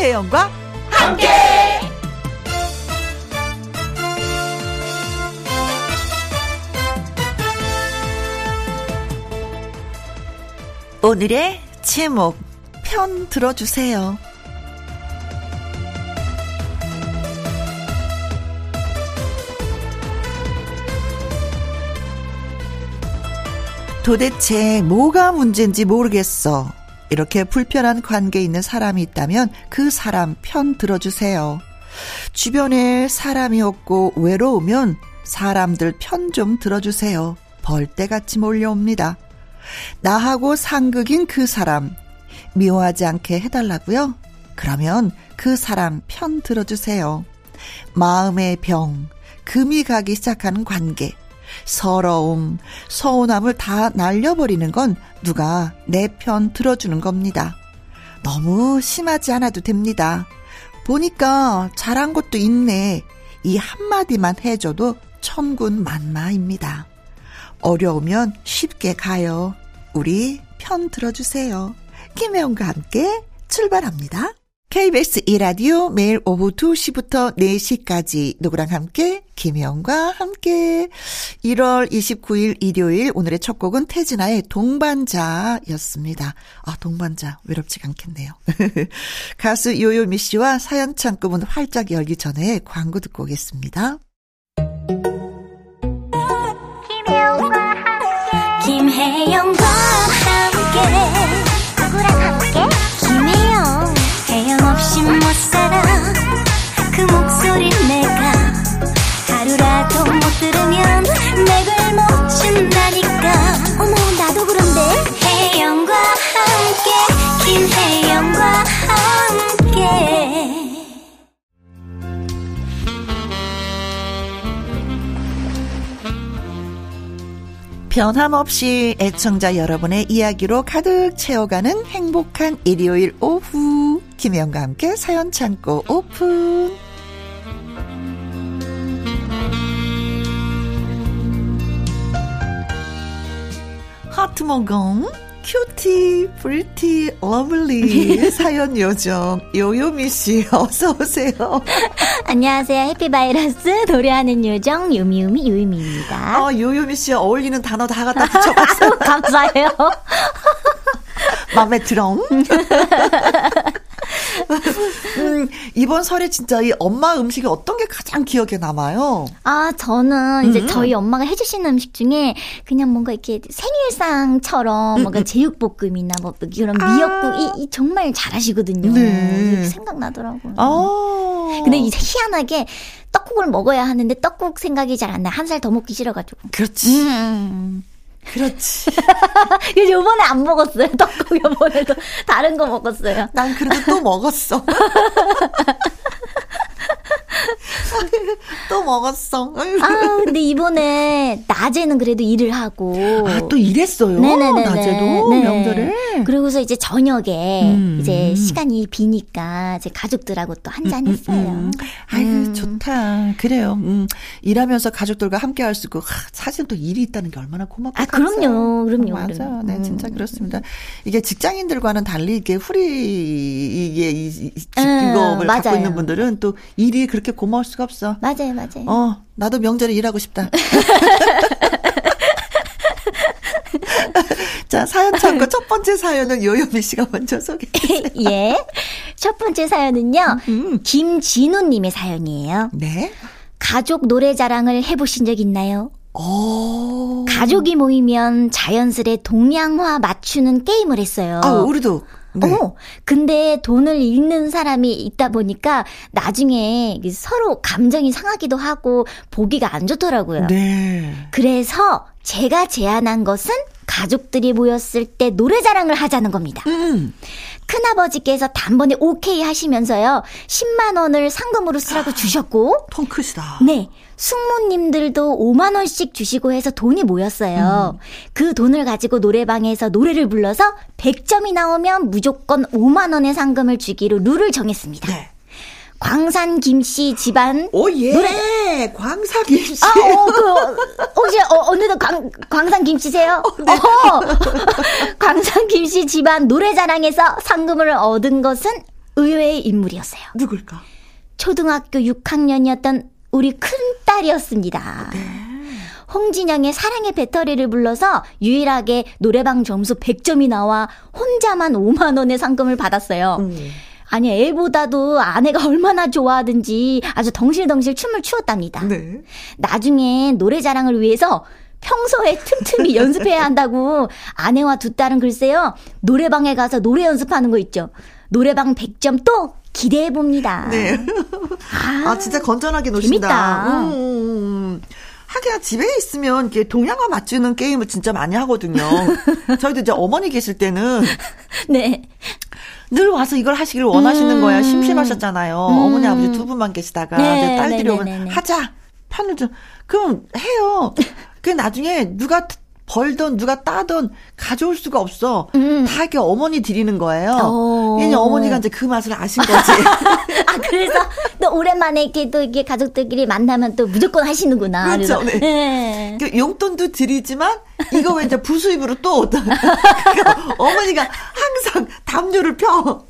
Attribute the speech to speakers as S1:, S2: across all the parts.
S1: 김혜영과 함께. 오늘의 제목 편 들어주세요. 도대체 뭐가 문제인지 모르겠어. 이렇게 불편한 관계에 있는 사람이 있다면 그 사람 편 들어주세요. 주변에 사람이 없고 외로우면 사람들 편 좀 들어주세요. 벌떼같이 몰려옵니다. 나하고 상극인 그 사람 미워하지 않게 해달라고요? 그러면 그 사람 편 들어주세요. 마음의 병, 금이 가기 시작하는 관계, 서러움, 서운함을 다 날려버리는 건 누가 내 편 들어주는 겁니다. 너무 심하지 않아도 됩니다. 보니까 잘한 것도 있네. 이 한마디만 해줘도 천군 만마입니다. 어려우면 쉽게 가요. 우리 편 들어주세요. 김혜영과 함께 출발합니다. KBS 이라디오 매일 오후 2시부터 4시까지 누구랑 함께 김혜영과 함께 1월 29일 일요일 오늘의 첫 곡은 태진아의 동반자였습니다. 아 동반자 외롭지가 않겠네요. 가수 요요미 씨와 사연 창구문 활짝 열기 전에 광고 듣고 오겠습니다. 김혜영과 함께 김혜영과 함께 변함없이 애청자 여러분의 이야기로 가득 채워가는 행복한 일요일 오후. 김혜영과 함께 사연 창고 오픈. 하트 모공 cutie, pretty, lovely 사연 요정 요요미 씨 어서 오세요.
S2: 안녕하세요. happy virus 노래하는 요정 요요미 요요미입니다.
S1: 어, 요요미 씨 어울리는 단어 다 갖다 붙여봤어요.
S2: 감사해요.
S1: 마음에 들어. 음, 이번 설에 진짜 이 엄마 음식이 어떤 게 가장 기억에 남아요?
S2: 아, 저는 이제 음. 저희 엄마가 해주시는 음식 중에 그냥 뭔가 이렇게 생일상처럼 음. 뭔가 제육볶음이나 뭐 이런 미역국, 아. 이, 이, 정말 잘하시거든요. 네. 생각나더라고요. 아. 근데 이제 희한하게 떡국을 먹어야 하는데 떡국 생각이 잘 안 나. 한 살 더 먹기 싫어가지고.
S1: 그렇지. 음. 그렇지.
S2: 그래서 요번에 안 먹었어요. 떡국 요번에도 다른 거 먹었어요.
S1: 난 그래도 또 먹었어. 또 먹었어.
S2: 아, 근데 이번에 낮에는 그래도 일을 하고.
S1: 아, 또 일했어요? 네네네. 낮에도? 네. 명절에?
S2: 그리고서 이제 저녁에 음. 이제 시간이 비니까 제 가족들하고 또 한잔 음, 음, 했어요. 음,
S1: 아유, 음. 좋다. 그래요. 음. 일하면서 가족들과 함께 할 수 있고, 사실 또 일이 있다는 게 얼마나 고맙고.
S2: 아, 그럼요. 그럼요.
S1: 맞아. 그럼요. 네, 진짜 그렇습니다. 이게 직장인들과는 달리 이게 후리, 이게 이, 이 직업을 갖고 있는 분들은 또 일이 그렇게 고마울 수가 없어.
S2: 맞아요, 맞아요.
S1: 어, 나도 명절에 일하고 싶다. 자, 사연 참고 첫 번째 사연은 요요미 씨가 먼저 소개해 주세요.
S2: 예. 첫 번째 사연은요. 음. 김진우 님의 사연이에요.
S1: 네.
S2: 가족 노래 자랑을 해 보신 적 있나요? 오. 가족이 모이면 자연스레 동양화 맞추는 게임을 했어요.
S1: 아, 우리도
S2: 네. 어, 근데 돈을 잃는 사람이 있다 보니까 나중에 서로 감정이 상하기도 하고 보기가 안 좋더라고요.
S1: 네.
S2: 그래서 제가 제안한 것은 가족들이 모였을 때 노래 자랑을 하자는 겁니다. 음. 큰아버지께서 단번에 오케이 하시면서요. 10만 원을 상금으로 쓰라고 주셨고
S1: 통 크시다.
S2: 네. 숙모님들도 5만 원씩 주시고 해서 돈이 모였어요. 음. 그 돈을 가지고 노래방에서 노래를 불러서 100점이 나오면 무조건 5만 원의 상금을 주기로 룰을 정했습니다. 네. 광산 김씨 집안
S1: 오 예. 노래 광산 김씨.
S2: 아, 어, 그 혹시 어, 언니도 광 광산 김씨세요? 어, 네. 어. 광산 김씨 집안 노래자랑에서 상금을 얻은 것은 의외의 인물이었어요.
S1: 누굴까?
S2: 초등학교 6학년이었던 우리 큰 딸이었습니다. 네. 홍진영의 사랑의 배터리를 불러서 유일하게 노래방 점수 100점이 나와 혼자만 5만 원의 상금을 받았어요. 음. 아니 애보다도 아내가 얼마나 좋아하든지 아주 덩실덩실 춤을 추었답니다. 네. 나중에 노래 자랑을 위해서 평소에 틈틈이 연습해야 한다고 아내와 두 딸은 글쎄요 노래방에 가서 노래 연습하는 거 있죠. 노래방 100점 또 기대해 봅니다.
S1: 네. 아, 아, 진짜 건전하게 노신다. 재밌다. 음, 음, 음. 하기야 집에 있으면 이렇게 동양화 맞추는 게임을 진짜 많이 하거든요. 저희도 이제 어머니 계실 때는 네. 늘 와서 이걸 하시기를 원하시는 음. 거야. 심심하셨잖아요. 음. 어머니 아버지 두 분만 계시다가 네, 딸들이 네, 오면 네, 네, 하자. 편을 좀 그럼 해요. 그 나중에 누가 벌던 누가 따던 가져올 수가 없어. 음. 다 이렇게 어머니 드리는 거예요. 왜냐 어. 어머니가 이제 그 맛을 아신 거지.
S2: 아 그래서 또 오랜만에 이렇게 또 이게 가족들끼리 만나면 또 무조건 하시는구나.
S1: 그렇죠. 네. 네. 그 용돈도 드리지만 이거 왜 이제 부수입으로 또 그러니까 어머니가 항상 담요를 펴.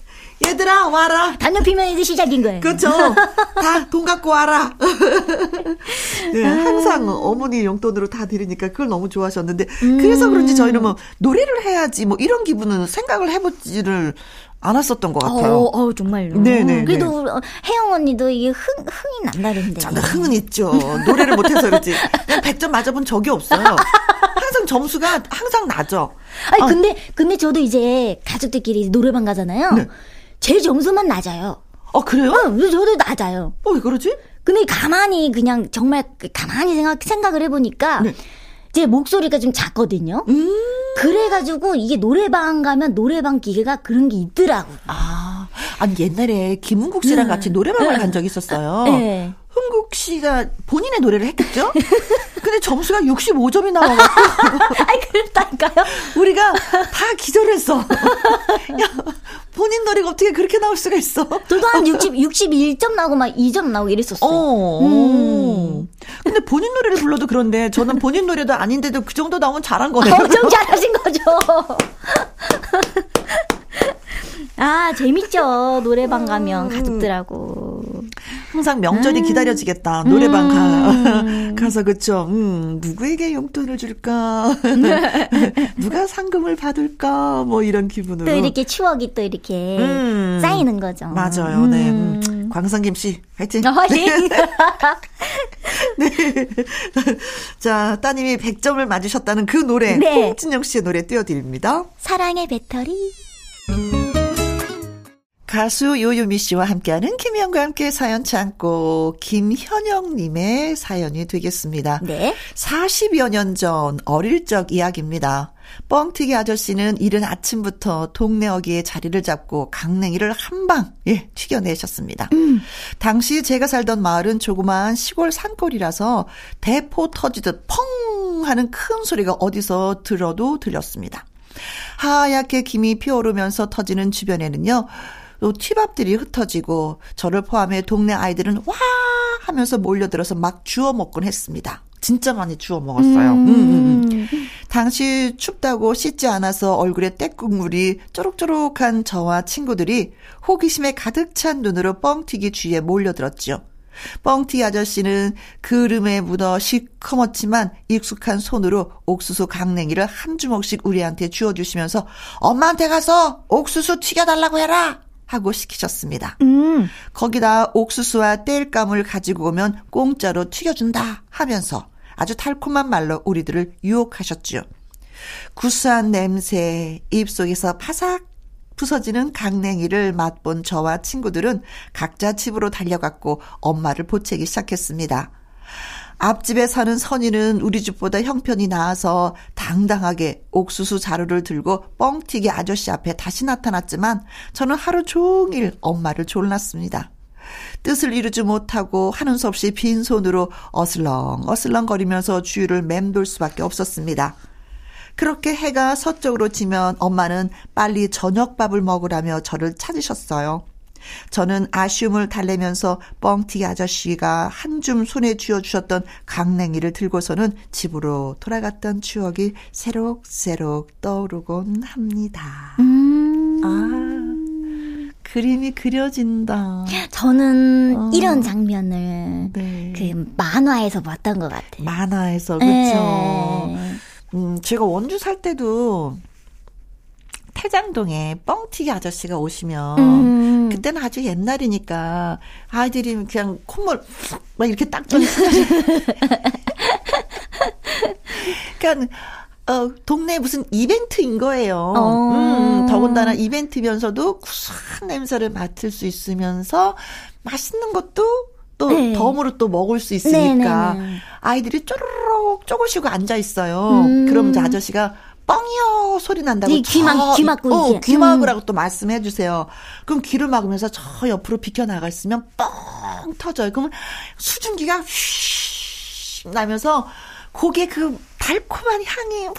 S1: 얘들아 와라.
S2: 단연 피면 이제 시작인 거예요.
S1: 그렇죠. 다 돈 갖고 와라. 네, 항상 어머니 용돈으로 다 드리니까 그걸 너무 좋아하셨는데 음. 그래서 그런지 저희는 뭐 노래를 해야지 뭐 이런 기분은 생각을 해보지를 않았었던 것 같아요.
S2: 어, 어 정말로. 네네. 그래도 혜영 언니도 이게 흥, 흥이 난다는데.
S1: 저는 흥은 있죠. 노래를 못해서 그렇지. 그냥 100점 맞아본 적이 없어요. 항상 점수가 항상 나죠.
S2: 아니, 아. 근데, 근데 저도 이제 가족들끼리 노래방 가잖아요. 네. 제 점수만 낮아요.
S1: 어, 그래요?
S2: 응, 저도 낮아요.
S1: 어, 왜 그러지?
S2: 근데 가만히 그냥 정말 가만히 생각, 생각을 해보니까 네. 제 목소리가 좀 작거든요. 음. 그래가지고 이게 노래방 가면 노래방 기계가 그런 게 있더라고요.
S1: 아, 아니 옛날에 김은국 씨랑 음. 같이 노래방을 간 적이 있었어요. 네. 흥국 씨가 본인의 노래를 했겠죠? 근데 점수가 65점이 나와가지고.
S2: 아이, 그랬다니까요?
S1: 우리가 다 기절했어. 야, 본인 노래가 어떻게 그렇게 나올 수가 있어?
S2: 저도 한 60, 61점 나오고 막 2점 나오고 이랬었어요. 어.
S1: 음. 근데 본인 노래를 불러도 그런데 저는 본인 노래도 아닌데도 그 정도 나오면 잘한 거네요.
S2: 엄청 잘하신 거죠. 아, 재밌죠. 노래방 가면 음. 가족들하고.
S1: 항상 명절이 음. 기다려지겠다. 노래방 음. 가, 가서 그쵸. 음, 누구에게 용돈을 줄까? 누가 상금을 받을까? 뭐 이런 기분으로.
S2: 또 이렇게 추억이 또 이렇게 음. 쌓이는 거죠.
S1: 맞아요. 네. 음. 광상김 씨, 화이팅! 어, 화이팅! 네. 자, 따님이 100점을 맞으셨다는 그 노래. 네. 홍진영 씨의 노래 띄워드립니다.
S2: 사랑의 배터리.
S1: 가수 요요미 씨와 함께하는 김희영과 함께 사연 창고 김현영님의 사연이 되겠습니다. 네. 40여 년 전 어릴 적 이야기입니다. 뻥튀기 아저씨는 이른 아침부터 동네 어귀에 자리를 잡고 강냉이를 한방 예, 튀겨내셨습니다. 음. 당시 제가 살던 마을은 조그마한 시골 산골이라서 대포 터지듯 펑 하는 큰 소리가 어디서 들어도 들렸습니다. 하얗게 김이 피어오르면서 터지는 주변에는요. 또 튀밥들이 흩어지고 저를 포함해 동네 아이들은 와 하면서 몰려들어서 막 주워 먹곤 했습니다. 진짜 많이 주워 먹었어요. 음. 음, 음, 음. 당시 춥다고 씻지 않아서 얼굴에 때국물이 쪼록쪼록한 저와 친구들이 호기심에 가득 찬 눈으로 뻥튀기 주위에 몰려들었죠. 뻥튀기 아저씨는 그름에 묻어 시커멓지만 익숙한 손으로 옥수수 강냉이를 한 주먹씩 우리한테 주워주시면서 엄마한테 가서 옥수수 튀겨달라고 해라! 하고 시키셨습니다. 음. 거기다 옥수수와 땔감을 가지고 오면 공짜로 튀겨준다 하면서 아주 달콤한 말로 우리들을 유혹하셨죠. 구수한 냄새, 입속에서 파삭 부서지는 강냉이를 맛본 저와 친구들은 각자 집으로 달려갔고 엄마를 보채기 시작했습니다. 앞집에 사는 선이는 우리 집보다 형편이 나아서 당당하게 옥수수 자루를 들고 뻥튀기 아저씨 앞에 다시 나타났지만 저는 하루 종일 엄마를 졸랐습니다. 뜻을 이루지 못하고 하는 수 없이 빈손으로 어슬렁 어슬렁 거리면서 주위를 맴돌 수밖에 없었습니다. 그렇게 해가 서쪽으로 지면 엄마는 빨리 저녁밥을 먹으라며 저를 찾으셨어요. 저는 아쉬움을 달래면서 뻥튀기 아저씨가 한 줌 손에 쥐어주셨던 강냉이를 들고서는 집으로 돌아갔던 추억이 새록새록 떠오르곤 합니다. 음. 아. 그림이 그려진다.
S2: 저는 어. 이런 장면을 네. 그 만화에서 봤던 것 같아요.
S1: 만화에서 그렇죠. 네. 음, 제가 원주 살 때도 태장동에 뻥튀기 아저씨가 오시면 음. 그때는 아주 옛날이니까 아이들이 그냥 콧물 막 이렇게 닦던 그러니까 어, 동네 무슨 이벤트인 거예요. 어. 음, 더군다나 이벤트면서도 구수한 냄새를 맡을 수 있으면서 맛있는 것도 또 네. 덤으로 또 먹을 수 있으니까 네네네. 아이들이 쪼르륵 쪼그시고 앉아 있어요. 음. 그럼 이제 아저씨가 뻥이요 소리 난다고
S2: 네, 귀 막 귀 막고
S1: 어, 귀 막으라고 음. 또 말씀해 주세요. 그럼 귀를 막으면서 저 옆으로 비켜 나갔으면 뻥 터져요. 그러면 수증기가 휘 나면서 고개 그 달콤한 향이 막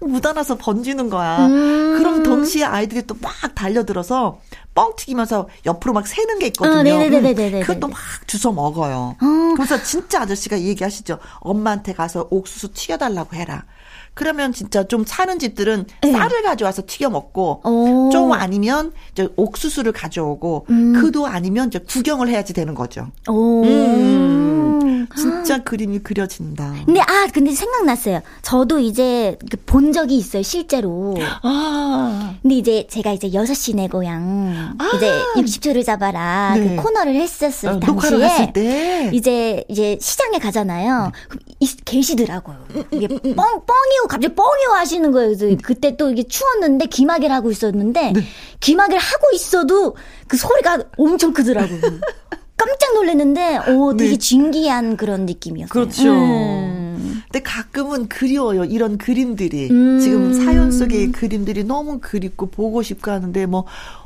S1: 묻어나서 번지는 거야. 음. 그럼 동시에 아이들이 또 막 달려들어서 뻥 튀기면서 옆으로 막 새는 게 있거든요. 어, 네네네네네. 그것도 막 주워 먹어요. 어. 그래서 진짜 아저씨가 얘기하시죠. 엄마한테 가서 옥수수 튀겨달라고 해라. 그러면 진짜 좀 사는 집들은 네. 쌀을 가져와서 튀겨 먹고 오. 좀 아니면 이제 옥수수를 가져오고 음. 그도 아니면 이제 구경을 해야지 되는 거죠. 오. 음. 진짜 아. 그림이 그려진다.
S2: 근데 아 근데 생각났어요. 저도 이제 그본 적이 있어요 실제로. 아. 근데 이제 제가 이제 여섯 시내 고향 아. 이제 60초를 잡아라 네. 그 코너를 했었을 어, 당시에 이제 이제 시장에 가잖아요. 네. 그럼 계시더라고요. 이게 뻥 뻥이 요 갑자기 뻥이요 하시는 거예요. 그래서 그때 또 이게 추웠는데 기마개를 하고 있었는데 네. 기마개를 하고 있어도 그 소리가 엄청 크더라고요. 깜짝 놀랐는데, 오, 되게 네. 진기한 그런 느낌이었어요.
S1: 그렇죠. 음. 근데 가끔은 그리워요. 이런 그림들이. 음. 지금 사연 속의 그림들이 너무 그립고 보고 싶고 하는데, 뭐,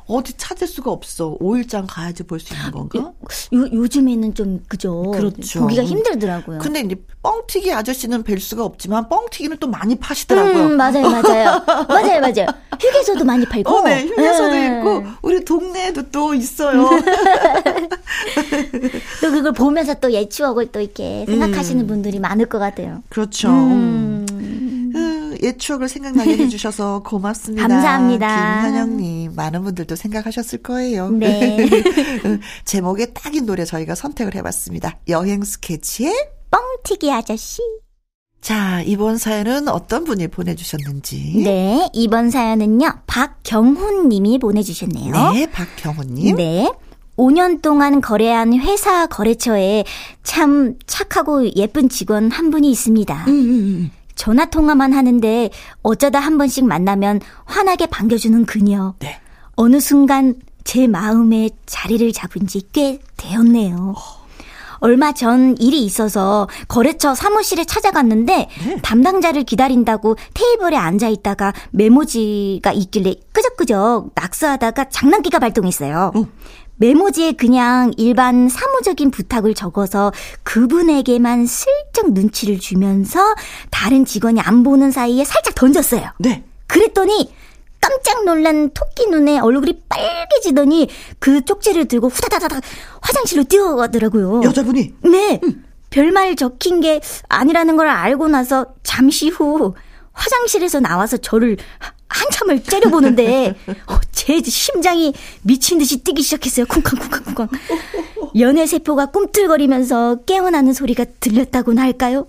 S1: 어디 찾을 수가 없어. 5일장 가야지 볼 수 있는 건가? 요,
S2: 요즘에는 좀, 그죠. 그렇죠. 보기가 힘들더라고요.
S1: 근데 이제 뻥튀기 아저씨는 뵐 수가 없지만 뻥튀기는 또 많이 파시더라고요.
S2: 음, 맞아요, 맞아요. 맞아요, 맞아요. 휴게소도 많이 팔고.
S1: 어, 네, 휴게소도 음. 있고, 우리 동네에도 또 있어요.
S2: 또 그걸 보면서 또옛 추억을 또 이렇게 생각하시는 음. 분들이 많을 것 같아요.
S1: 그렇죠. 음. 옛 추억을 생각나게 해주셔서 고맙습니다.
S2: 감사합니다.
S1: 김현영님, 많은 분들도 생각하셨을 거예요. 네. 제목에 딱인 노래 저희가 선택을 해봤습니다. 여행 스케치의
S2: 뻥튀기 아저씨.
S1: 자, 이번 사연은 어떤 분이 보내주셨는지.
S2: 네, 이번 사연은요, 박경훈 님이 보내주셨네요.
S1: 네, 박경훈 님.
S2: 네. 5년 동안 거래한 회사 거래처에 참 착하고 예쁜 직원 한 분이 있습니다. 음, 음, 음. 전화 통화만 하는데 어쩌다 한 번씩 만나면 환하게 반겨주는 그녀. 네. 어느 순간 제 마음에 자리를 잡은 지 꽤 되었네요. 얼마 전 일이 있어서 거래처 사무실에 찾아갔는데 네. 담당자를 기다린다고 테이블에 앉아 있다가 메모지가 있길래 끄적끄적 낙서하다가 장난기가 발동했어요. 어. 메모지에 그냥 일반 사무적인 부탁을 적어서 그분에게만 슬쩍 눈치를 주면서 다른 직원이 안 보는 사이에 살짝 던졌어요. 네. 그랬더니 깜짝 놀란 토끼 눈에 얼굴이 빨개지더니 그 쪽지를 들고 후다다다닥 화장실로 뛰어가더라고요.
S1: 여자분이?
S2: 네. 음. 별말 적힌 게 아니라는 걸 알고 나서 잠시 후 화장실에서 나와서 저를 한참을 째려보는데 어, 제 심장이 미친 듯이 뛰기 시작했어요. 쿵쾅쿵쾅쿵쾅. 연애 세포가 꿈틀거리면서 깨어나는 소리가 들렸다고나 할까요?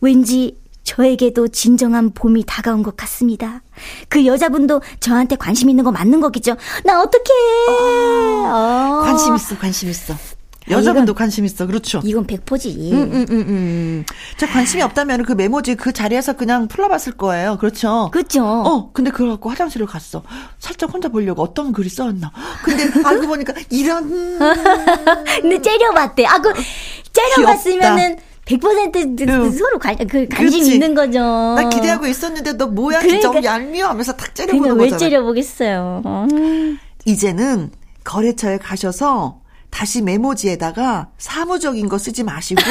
S2: 왠지 저에게도 진정한 봄이 다가온 것 같습니다. 그 여자분도 저한테 관심 있는 거 맞는 거겠죠? 나 어떡해! 어,
S1: 어. 관심 있어, 관심 있어. 여자분도 관심 있어. 그렇죠.
S2: 이건 백포지.
S1: 음, 음, 음, 음. 자, 관심이 없다면 그 메모지 그 자리에서 그냥 풀러봤을 거예요. 그렇죠.
S2: 그렇죠.
S1: 어, 근데 그걸 갖고 화장실을 갔어. 살짝 혼자 보려고 어떤 글이 써있나. 근데 알고 보니까 이런.
S2: 근데 째려봤대. 아, 그, 째려봤으면은. 100% 응. 서로 관, 그 관심 그렇지. 있는 거죠.
S1: 나 기대하고 있었는데 너 뭐야 그러니까, 좀 얄미워 하면서 탁 째려보는
S2: 거잖아. 왜 째려보겠어요.
S1: 이제는 거래처에 가셔서 다시 메모지에다가 사무적인 거 쓰지 마시고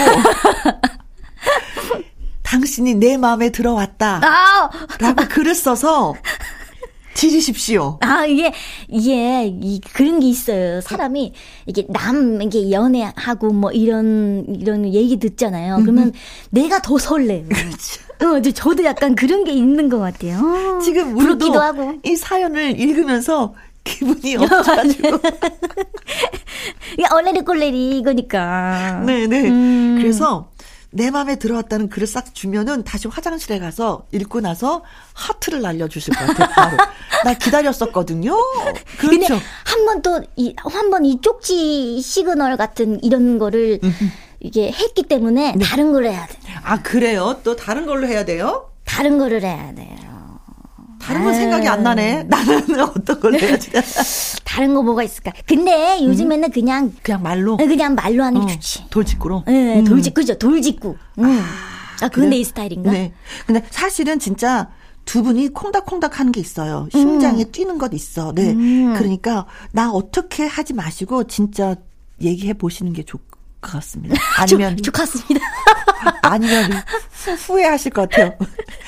S1: 당신이 내 마음에 들어왔다. 아! 라고 글을 써서 지리십시오.
S2: 아, 이게, 이게, 이, 그런 게 있어요. 사람이, 이게 남, 이게 연애하고 뭐 이런, 이런 얘기 듣잖아요. 그러면 음. 내가 더 설레요. 그렇죠. 어, 저도 약간 그런 게 있는 것 같아요.
S1: 지금 우리도 하고. 이 사연을 읽으면서 기분이 없어가지고.
S2: 이게 얼레리 꼴레리 이거니까.
S1: 네네. 음. 그래서 내 마음에 들어왔다는 글을 싹 주면은 다시 화장실에 가서 읽고 나서 하트를 날려주실 것 같아요. 바로. 나 기다렸었거든요. 그렇죠.
S2: 한번 또, 이, 한번 이 쪽지 시그널 같은 이런 거를 이게 했기 때문에 네. 다른 걸 해야 돼요.
S1: 아, 그래요? 또 다른 걸로 해야 돼요?
S2: 다른 거를 해야 돼요.
S1: 다른 건 생각이 안 나네. 나는 어떤 걸 해야 지.
S2: 다른 거 뭐가 있을까? 근데 요즘에는 음. 그냥
S1: 그냥 말로
S2: 그냥 말로 하는 게 어, 좋지.
S1: 돌직구로.
S2: 네, 음. 돌직구죠. 돌직구. 음. 아, 아 그건 내 스타일인가? 네.
S1: 근데 사실은 진짜 두 분이 콩닥콩닥 하는 게 있어요. 심장에 음. 뛰는 것 있어. 네. 음. 그러니까 나 어떻게 하지 마시고 진짜 얘기해 보시는 게 좋, 것 같습니다. 아니면
S2: 좋겠습니다.
S1: 아니면 후회하실 것 같아요.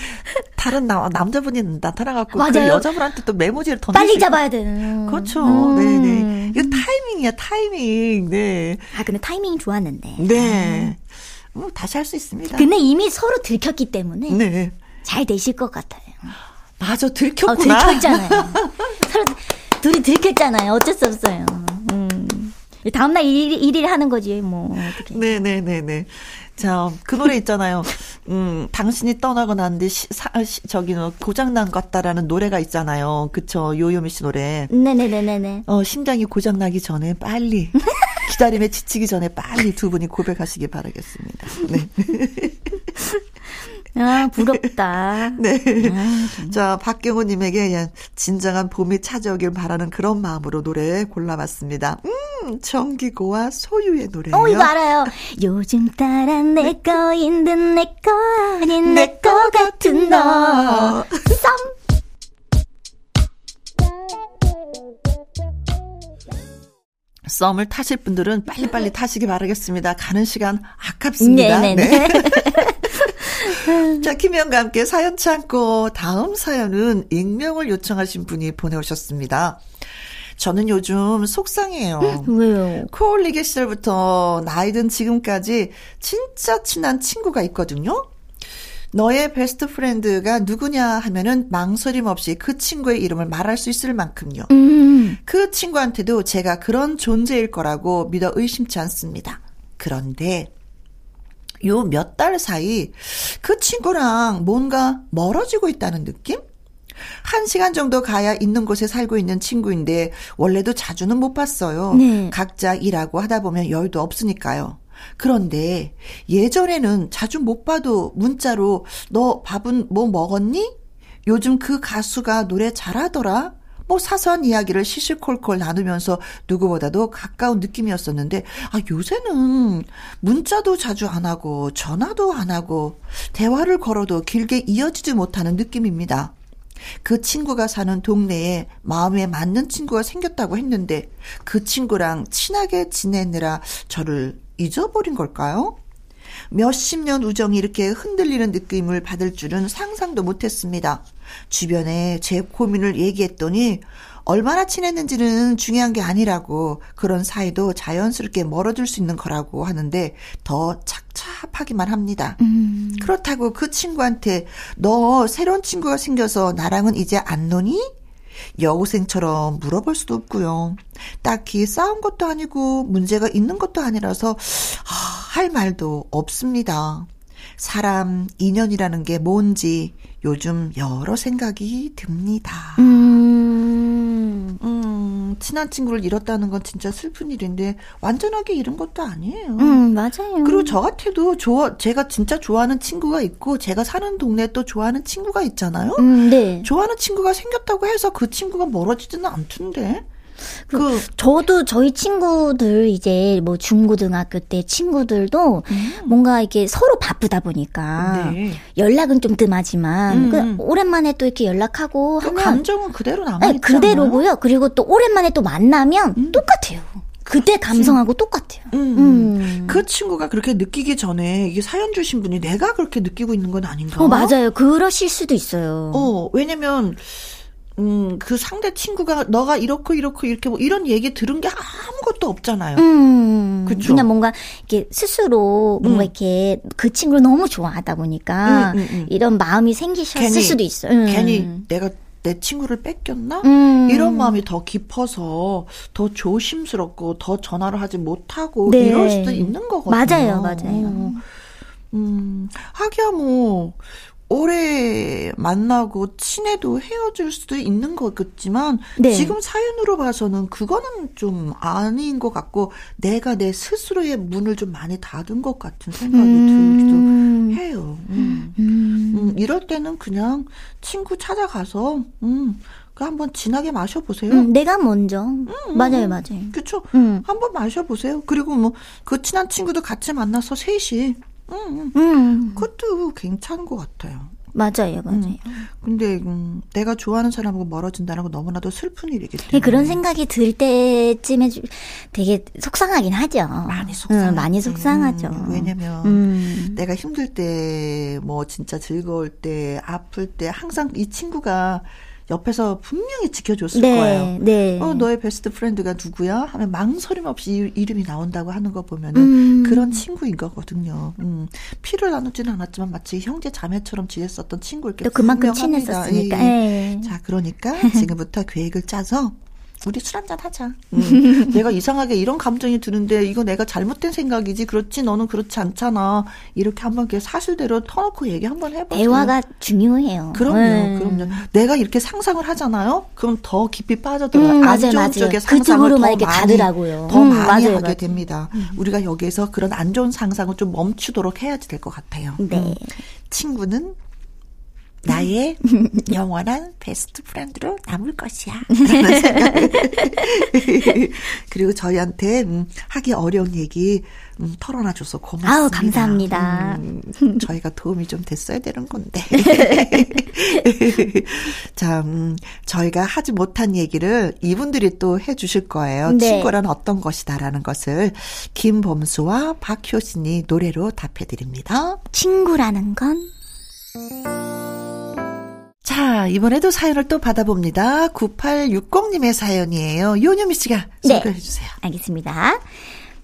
S1: 다른 나, 남자분이 나타나갖고 그 여자분한테 또 메모지를 던지
S2: 빨리 잡아야 되는.
S1: 그렇죠. 음. 네네. 이거 타이밍이야 타이밍. 네.
S2: 아 근데 타이밍 좋았는데.
S1: 네. 뭐 다시 할 수 있습니다.
S2: 근데 이미 서로 들켰기 때문에 네. 잘 되실 것 같아요.
S1: 맞아 들켰구나.
S2: 어, 들켰잖아요. 서로 둘이 들켰잖아요. 어쩔 수 없어요. 다음날 일, 일일 하는 거지, 뭐. 어떻게.
S1: 네네네네. 자, 그 노래 있잖아요. 음, 당신이 떠나고 난뒤 시, 사, 시, 저기, 고장난 것 같다라는 노래가 있잖아요. 그쵸, 요요미 씨 노래.
S2: 네네네네네.
S1: 어, 심장이 고장나기 전에 빨리, 기다림에 지치기 전에 빨리 두 분이 고백하시기 바라겠습니다. 네.
S2: 아, 부럽다.
S1: 네. 아, 자, 박경호님에게 진정한 봄이 찾아오길 바라는 그런 마음으로 노래 골라봤습니다. 음, 정기고와 소유의 노래예요.
S2: 어, 이거 알아요. 요즘 따라 내 거인 듯 내 거 아닌 내 거 같은 너. 썸.
S1: 썸을 타실 분들은 빨리빨리 타시기 바라겠습니다. 가는 시간 아깝습니다. 네네네. 네. 자, 김혜영과 함께 사연 창고 다음 사연은 익명을 요청하신 분이 보내오셨습니다. 저는 요즘 속상해요.
S2: 왜요?
S1: 코흘리개 시절부터 나이든 지금까지 진짜 친한 친구가 있거든요. 너의 best friend가 누구냐 하면은 망설임 없이 그 친구의 이름을 말할 수 있을 만큼요. 음. 그 친구한테도 제가 그런 존재일 거라고 믿어 의심치 않습니다. 그런데 요 몇 달 사이 그 친구랑 뭔가 멀어지고 있다는 느낌? 한 시간 정도 가야 있는 곳에 살고 있는 친구인데 원래도 자주는 못 봤어요. 네. 각자 일하고 하다 보면 여유도 없으니까요. 그런데 예전에는 자주 못 봐도 문자로 너 밥은 뭐 먹었니? 요즘 그 가수가 노래 잘하더라? 뭐 사소한 이야기를 시시콜콜 나누면서 누구보다도 가까운 느낌이었었는데, 아, 요새는 문자도 자주 안 하고, 전화도 안 하고, 대화를 걸어도 길게 이어지지 못하는 느낌입니다. 그 친구가 사는 동네에 마음에 맞는 친구가 생겼다고 했는데, 그 친구랑 친하게 지내느라 저를 잊어버린 걸까요? 몇십 년 우정이 이렇게 흔들리는 느낌을 받을 줄은 상상도 못했습니다. 주변에 제 고민을 얘기했더니 얼마나 친했는지는 중요한 게 아니라고 그런 사이도 자연스럽게 멀어질 수 있는 거라고 하는데 더 착잡하기만 합니다. 음. 그렇다고 그 친구한테 너 새로운 친구가 생겨서 나랑은 이제 안 노니? 여고생처럼 물어볼 수도 없고요. 딱히 싸운 것도 아니고 문제가 있는 것도 아니라서 아, 할 말도 없습니다. 사람 인연이라는 게 뭔지 요즘 여러 생각이 듭니다. 음, 음, 친한 친구를 잃었다는 건 진짜 슬픈 일인데 완전하게 잃은 것도 아니에요.
S2: 음, 맞아요.
S1: 그리고 저 같아도 좋아, 제가 진짜 좋아하는 친구가 있고 제가 사는 동네에 또 좋아하는 친구가 있잖아요. 음, 네. 좋아하는 친구가 생겼다고 해서 그 친구가 멀어지지는 않던데.
S2: 그, 그 저도 저희 친구들 이제 뭐 중고등학교 때 친구들도 음. 뭔가 이렇게 서로 바쁘다 보니까 네. 연락은 좀 뜸하지만 음. 그 오랜만에 또 이렇게 연락하고
S1: 하면 감정은 그대로 남아 있잖아요. 네,
S2: 그대로고요. 그리고 또 오랜만에 또 만나면 음. 똑같아요. 그때 감성하고 똑같아요. 음.
S1: 음. 그 친구가 그렇게 느끼기 전에 이게 사연 주신 분이 내가 그렇게 느끼고 있는 건 아닌가?
S2: 어, 맞아요. 그러실 수도 있어요.
S1: 어, 왜냐면 음, 그 상대 친구가 너가 이렇고 이렇고 이렇게 뭐 이런 얘기 들은 게 아무것도 없잖아요. 음,
S2: 그쵸? 그냥 뭔가 이렇게 스스로 뭔가 음. 이렇게 그 친구를 너무 좋아하다 보니까 음, 음, 음. 이런 마음이 생기셨을 괜히, 수도 있어요.
S1: 괜히 내가 내 친구를 뺏겼나? 음. 이런 마음이 더 깊어서 더 조심스럽고 더 전화를 하지 못하고 네. 이럴 수도 있는 거거든요.
S2: 맞아요, 맞아요.
S1: 음, 하기야 뭐 오래 만나고 친해도 헤어질 수도 있는 거겠지만 네. 지금 사연으로 봐서는 그거는 좀 아닌 것 같고 내가 내 스스로의 문을 좀 많이 닫은 것 같은 생각이 음. 들기도 해요. 음. 음. 음. 이럴 때는 그냥 친구 찾아가서 음. 그 한번 진하게 마셔보세요.
S2: 음, 내가 먼저. 음, 맞아요, 맞아요.
S1: 그쵸. 음. 한번 마셔보세요. 그리고 뭐, 그 친한 친구도 같이 만나서 셋이 음, 음. 그것도 괜찮은 것 같아요.
S2: 맞아요, 맞아요. 음.
S1: 근데 음, 내가 좋아하는 사람하고 멀어진다는 건 너무나도 슬픈 일이기 때문에
S2: 네, 그런 생각이 들 때쯤에 되게 속상하긴 하죠.
S1: 많이 속상,
S2: 응, 많이 속상하죠.
S1: 음, 왜냐면 음. 내가 힘들 때, 뭐 진짜 즐거울 때, 아플 때 항상 이 친구가 옆에서 분명히 지켜줬을 네, 거예요. 네. 어, 너의 best friend가 누구야? 하면 망설임 없이 이 름이 나온다고 하는 거 보면은 음. 그런 친구인 거거든요. 음. 피를 나누지는 않았지만 마치 형제 자매처럼 지냈었던 친구일 게
S2: 그만큼 친했었으니까. 예.
S1: 예. 자, 그러니까 지금부터 계획을 짜서 우리 술 한잔 하자. 음. 내가 이상하게 이런 감정이 드는데 이거 내가 잘못된 생각이지. 그렇지 너는 그렇지 않잖아. 이렇게 한번 사실대로 터놓고 얘기 한번 해보자.
S2: 대화가 중요해요.
S1: 그럼요, 음. 그럼요. 내가 이렇게 상상을 하잖아요. 그럼 더 깊이 빠져들어요. 음, 안 좋은 쪽의 상상을 더 많이 가더라고요. 더 음, 많이 맞아요, 하게 맞아요. 됩니다. 음. 우리가 여기에서 그런 안 좋은 상상을 좀 멈추도록 해야지 될 것 같아요.
S2: 네. 음.
S1: 친구는 나의 영원한 베스트 프렌드로 남을 것이야. 그리고 저희한테 음, 하기 어려운 얘기 음, 털어놔줘서 고맙습니다.
S2: 아우, 감사합니다.
S1: 음, 저희가 도움이 좀 됐어야 되는 건데. 자, 음, 저희가 하지 못한 얘기를 이분들이 또 해주실 거예요. 네. 친구란 어떤 것이다라는 것을 김범수와 박효신이 노래로 답해드립니다.
S2: 친구라는 건
S1: 자, 이번에도 사연을 또 받아봅니다. 9860님의 사연이에요. 요녀미 씨가 네. 소개해 주세요.
S2: 알겠습니다.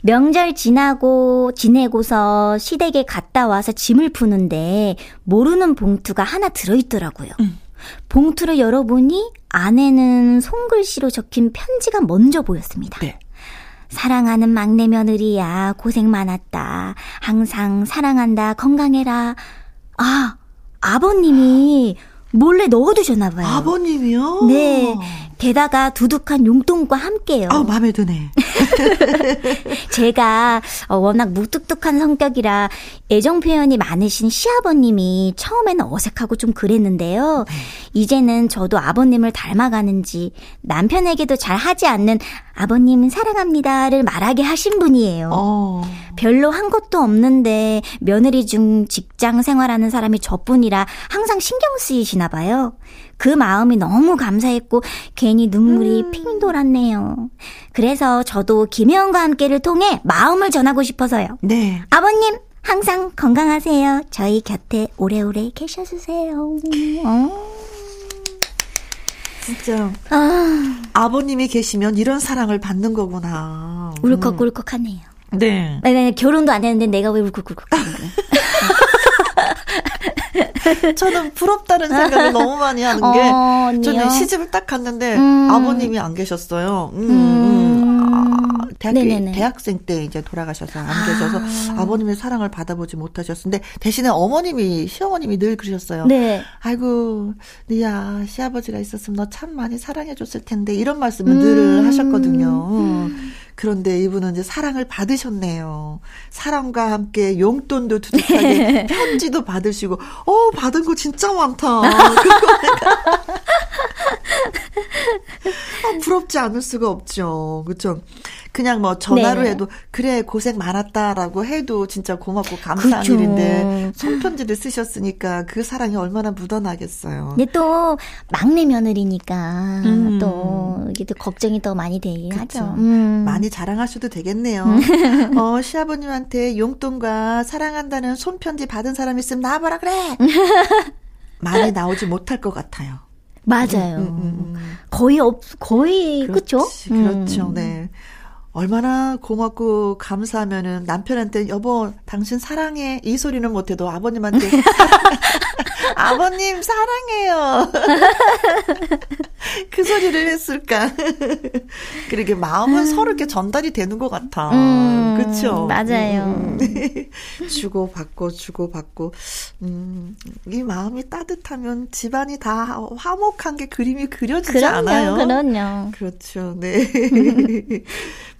S2: 명절 지나고 지내고서 시댁에 갔다 와서 짐을 푸는데 모르는 봉투가 하나 들어있더라고요. 음. 봉투를 열어보니 안에는 손글씨로 적힌 편지가 먼저 보였습니다. 네. 사랑하는 막내 며느리야 고생 많았다. 항상 사랑한다. 건강해라. 아 아버님이 몰래 넣어두셨나 봐요.
S1: 아버님이요?
S2: 네. 게다가 두둑한 용돈과 함께요.
S1: 아, 마음에 드네.
S2: 제가 어, 워낙 무뚝뚝한 성격이라 애정 표현이 많으신 시아버님이 처음에는 어색하고 좀 그랬는데요. 네. 이제는 저도 아버님을 닮아가는지 남편에게도 잘 하지 않는 아버님 사랑합니다를 말하게 하신 분이에요. 어. 별로 한 것도 없는데 며느리 중 직장 생활하는 사람이 저뿐이라 항상 신경 쓰이시나 봐요. 그 마음이 너무 감사했고 괜히 눈물이 음. 핑 돌았네요. 그래서 저도 김혜원과 함께를 통해 마음을 전하고 싶어서요.
S1: 네.
S2: 아버님 항상 건강하세요. 저희 곁에 오래오래 계셔주세요. 어.
S1: 진짜 아. 아버님이 계시면 이런 사랑을 받는 거구나.
S2: 울컥울컥하네요.
S1: 네.
S2: 네, 네. 결혼도 안 했는데 내가 왜 울컥울컥 하는 거야?
S1: 저는 부럽다는 생각을 너무 많이 하는 게 어, 저는 시집을 딱 갔는데 음. 아버님이 안 계셨어요. 음, 음. 음. 아, 대학 대학생 때 이제 돌아가셔서 안 계셔서 아. 버님의 사랑을 받아보지 못하셨는데 대신에 어머님이 시어머님이 늘 그러셨어요.
S2: 네.
S1: 아이고, 니야 시아버지가 있었으면 너 참 많이 사랑해줬을 텐데 이런 말씀을 음. 늘 하셨거든요. 음. 그런데 이분은 이제 사랑을 받으셨네요. 사랑과 함께 용돈도 두둑하게 편지도 받으시고, 어, 받은 거 진짜 많다. 아, 부럽지 않을 수가 없죠. 그렇죠. 그냥 뭐 전화로 네. 해도 그래 고생 많았다라고 해도 진짜 고맙고 감사한 그쵸. 일인데 손편지를 쓰셨으니까 그 사랑이 얼마나 묻어나겠어요.
S2: 근데 또 막내 며느리니까 음. 또 이게 또 걱정이 더 많이 되긴 그쵸. 하죠. 음.
S1: 많이 자랑하셔도 되겠네요. 음. 어, 시아버님한테 용돈과 사랑한다는 손편지 받은 사람 있으면 나와봐라 그래. 많이 나오지 못할 것 같아요.
S2: 맞아요. 음, 음, 음, 거의 없, 거의, 그렇죠?
S1: 그렇죠. 네. 얼마나 고맙고 감사하면은 남편한테 여보 당신 사랑해 이 소리는 못해도 아버님한테 아버님 사랑해요. 그 소리를 했을까? 그러게 마음은 음. 서로 이렇게 전달이 되는 것 같아. 음, 그렇죠.
S2: 맞아요.
S1: 음. 주고 받고 주고 받고 음, 이 마음이 따뜻하면 집안이 다 화목한 게 그림이 그려지지
S2: 그럼요,
S1: 않아요.
S2: 그럼요.
S1: 그렇죠. 네.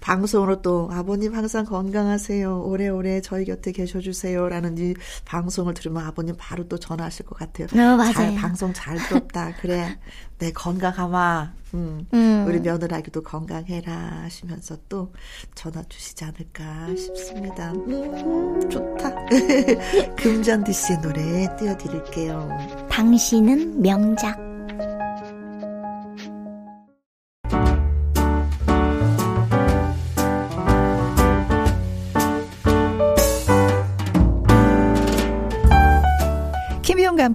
S1: 방송으로 또 아버님 항상 건강하세요. 오래오래 저희 곁에 계셔주세요 라는 이 방송을 들으면 아버님 바로 또 전화하실 것 같아요.
S2: 어, 맞아요.
S1: 잘, 방송 잘 들었다. 그래. 네, 건강하마. 음, 음. 우리 며느라기도 건강해라 하시면서 또 전화 주시지 않을까 싶습니다. 음, 좋다. 금잔디 씨의 노래 띄워드릴게요.
S2: 당신은 명작.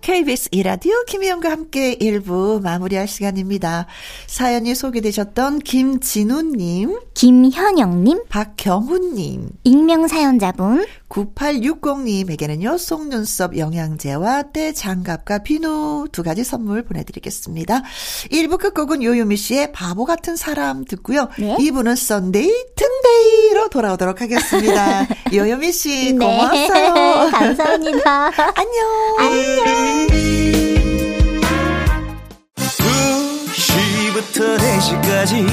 S1: KBS 이라디오 김희영과 함께 1부 마무리할 시간입니다. 사연이 소개되셨던 김진우님,
S2: 김현영님,
S1: 박경훈님,
S2: 익명사연자분,
S1: 9860님에게는요, 속눈썹 영양제와 때 장갑과 비누 두 가지 선물 보내드리겠습니다. 1부 끝곡은 요요미 씨의 바보 같은 사람 듣고요. 네? 2부는 Sunday 튼데이로 돌아오도록 하겠습니다. 요요미 씨, 네. 고마웠어요.
S2: 네, 감사합니다.
S1: 안녕.
S2: 안녕.
S3: 2시부터 4시까지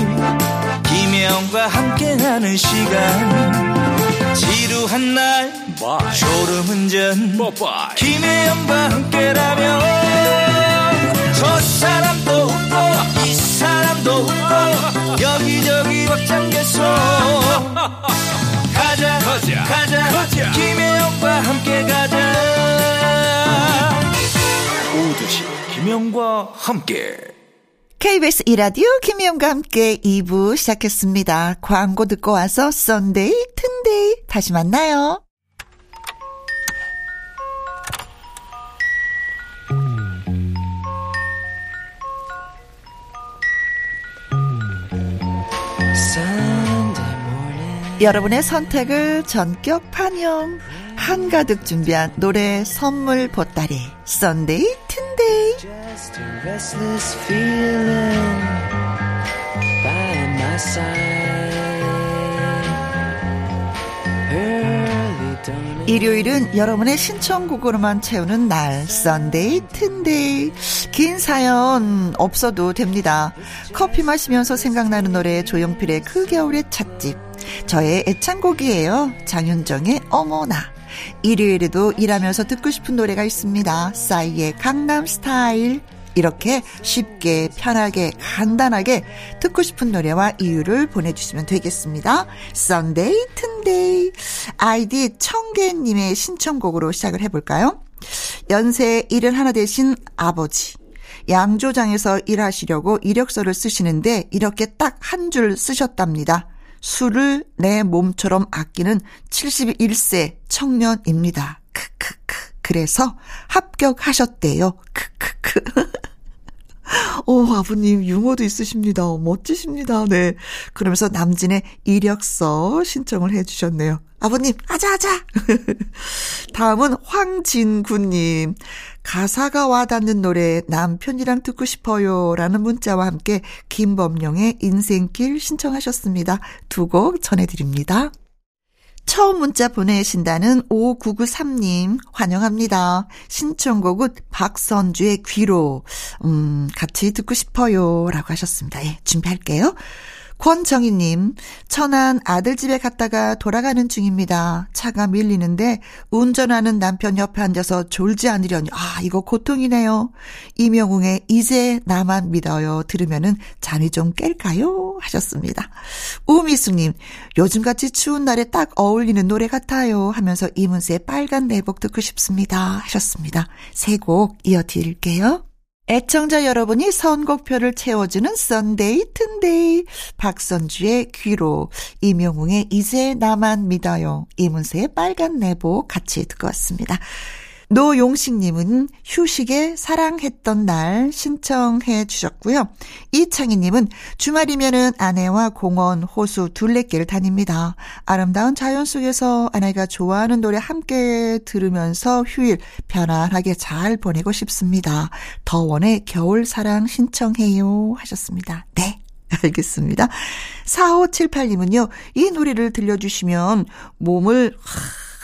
S3: 김혜영과 함께하는 시간 지루한 날 Bye. 졸음운전 Bye. 김혜영과 함께라면 저 사람도 웃고 이 사람도 웃고 여기저기 벅 장개소 가자 가자 가자, 가자. 김혜영과 함께 가자 오두시 김혜영과 함께
S1: KBS 이라디오 김희영과 함께 2부 시작했습니다. 광고 듣고 와서 썬데이, 튼데이 다시 만나요. 여러분의 선택을 전격 반영. 한가득 준비한 노래 선물 보따리. Sunday 튼데이. 일요일은 여러분의 신청곡으로만 채우는 날, Sunday, 튼데이. 긴 사연 없어도 됩니다. 커피 마시면서 생각나는 노래 조용필의 그 겨울의 찻집. 저의 애창곡이에요. 장윤정의 어머나. 일요일에도 일하면서 듣고 싶은 노래가 있습니다. 싸이의 강남 스타일. 이렇게 쉽게, 편하게, 간단하게 듣고 싶은 노래와 이유를 보내주시면 되겠습니다. Sunday, 튼데이. 아이디 청개님의 신청곡으로 시작을 해볼까요? 연세 일을 하나 되신 아버지. 양조장에서 일하시려고 이력서를 쓰시는데 이렇게 딱 한 줄 쓰셨답니다. 술을 내 몸처럼 아끼는 71세 청년입니다. 크크크. 그래서 합격하셨대요. 크크크. 오, 아버님, 유머도 있으십니다. 멋지십니다. 네. 그러면서 남진의 이력서 신청을 해 주셨네요. 아버님, 아자아자! 다음은 황진구님. 가사가 와닿는 노래 남편이랑 듣고 싶어요. 라는 문자와 함께 김범룡의 인생길 신청하셨습니다. 두 곡 전해드립니다. 처음 문자 보내신다는 5993님 환영합니다. 신청곡은 박선주의 귀로 음 같이 듣고 싶어요 라고 하셨습니다. 예, 준비할게요. 권정희님, 천안 아들 집에 갔다가 돌아가는 중입니다. 차가 밀리는데 운전하는 남편 옆에 앉아서 졸지 않으려니, 아, 이거 고통이네요. 임영웅의 이제 나만 믿어요. 들으면은 잠이 좀 깰까요? 하셨습니다. 우미숙님, 요즘같이 추운 날에 딱 어울리는 노래 같아요. 하면서 이문세의 빨간 내복 듣고 싶습니다. 하셨습니다. 세 곡 이어드릴게요. 애청자 여러분이 선곡표를 채워주는 Sunday 튼데이 박선주의 귀로 이명웅의 이제 나만 믿어요 이문세의 빨간 내복 같이 듣고 왔습니다. 노용식님은 휴식에 사랑했던 날 신청해 주셨고요. 이창희님은 주말이면은 아내와 공원, 호수, 둘레길 다닙니다. 아름다운 자연 속에서 아내가 좋아하는 노래 함께 들으면서 휴일 편안하게 잘 보내고 싶습니다. 더원의 겨울 사랑 신청해요 하셨습니다. 네. 알겠습니다. 4578님은요, 이 노래를 들려주시면 몸을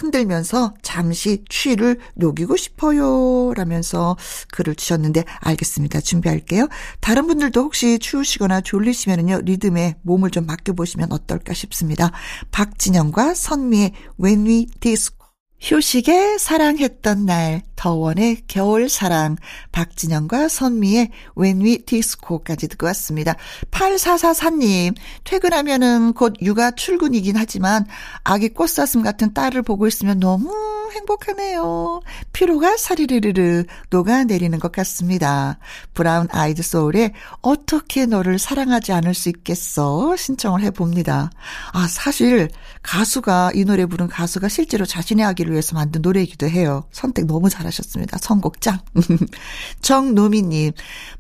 S1: 흔들면서 잠시 취를 녹이고 싶어요. 라면서 글을 주셨는데 알겠습니다. 준비할게요. 다른 분들도 혹시 추우시거나 졸리시면은요, 리듬에 몸을 좀 맡겨보시면 어떨까 싶습니다. 박진영과 선미의 When We Disco 휴식에 사랑했던 날, 더원의 겨울 사랑, 박진영과 선미의 We Disco까지 듣고 왔습니다. 8444님, 퇴근하면은 곧 육아 출근이긴 하지만 아기 꽃사슴 같은 딸을 보고 있으면 너무 행복하네요. 피로가 사리르르르 녹아내리는 것 같습니다. 브라운 아이드 소울에 어떻게 너를 사랑하지 않을 수 있겠어 신청을 해봅니다. 아, 사실 가수가 이 노래 부른 가수가 실제로 자신의 아기를 위해서 만든 노래이기도 해요. 선택 너무 잘하셨습니다. 선곡장. 정노미님,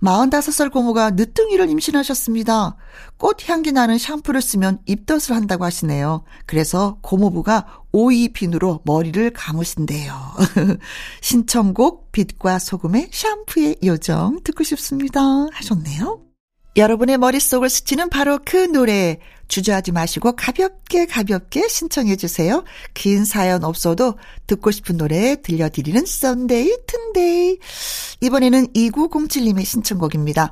S1: 45살 고모가 늦둥이를 임신하셨습니다. 꽃 향기 나는 샴푸를 쓰면 입덧을 한다고 하시네요. 그래서 고모부가 오이비누로 머리를 감으신대요. 신청곡 빛과 소금의 샴푸의 요정 듣고 싶습니다. 하셨네요. 여러분의 머릿속을 스치는 바로 그 노래 주저하지 마시고 가볍게 가볍게 신청해 주세요. 긴 사연 없어도 듣고 싶은 노래 들려드리는 Sunday 튼데이. 이번에는 2907님의 신청곡입니다.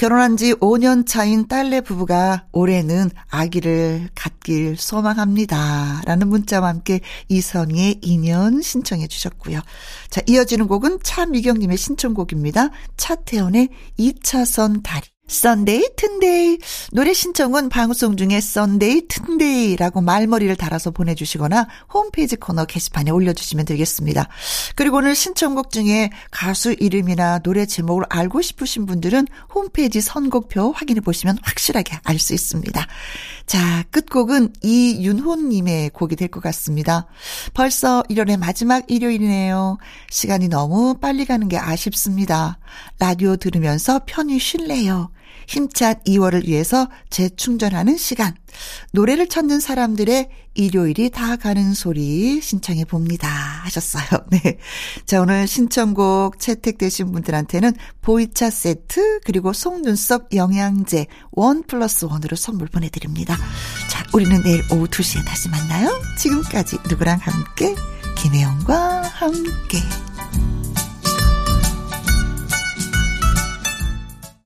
S1: 결혼한 지 5년 차인 딸네 부부가 올해는 아기를 갖길 소망합니다. 라는 문자와 함께 이선희의 인연 신청해 주셨고요. 자, 이어지는 곡은 차미경님의 신청곡입니다. 차태현의 2차선 다리. Sunday 튼데이 노래 신청은 방송 중에 Sunday 튼데이라고 말머리를 달아서 보내주시거나 홈페이지 코너 게시판에 올려주시면 되겠습니다. 그리고 오늘 신청곡 중에 가수 이름이나 노래 제목을 알고 싶으신 분들은 홈페이지 선곡표 확인해 보시면 확실하게 알 수 있습니다. 자, 끝곡은 이윤호님의 곡이 될 것 같습니다. 벌써 1월의 마지막 일요일이네요. 시간이 너무 빨리 가는 게 아쉽습니다. 라디오 들으면서 편히 쉴래요. 힘찬 2월을 위해서 재충전하는 시간. 노래를 찾는 사람들의 일요일이 다 가는 소리 신청해 봅니다. 하셨어요. 네. 자, 오늘 신청곡 채택되신 분들한테는 보이차 세트, 그리고 속눈썹 영양제 원 플러스 원으로 선물 보내드립니다. 자, 우리는 내일 오후 2시에 다시 만나요. 지금까지 누구랑 함께? 김혜영과 함께.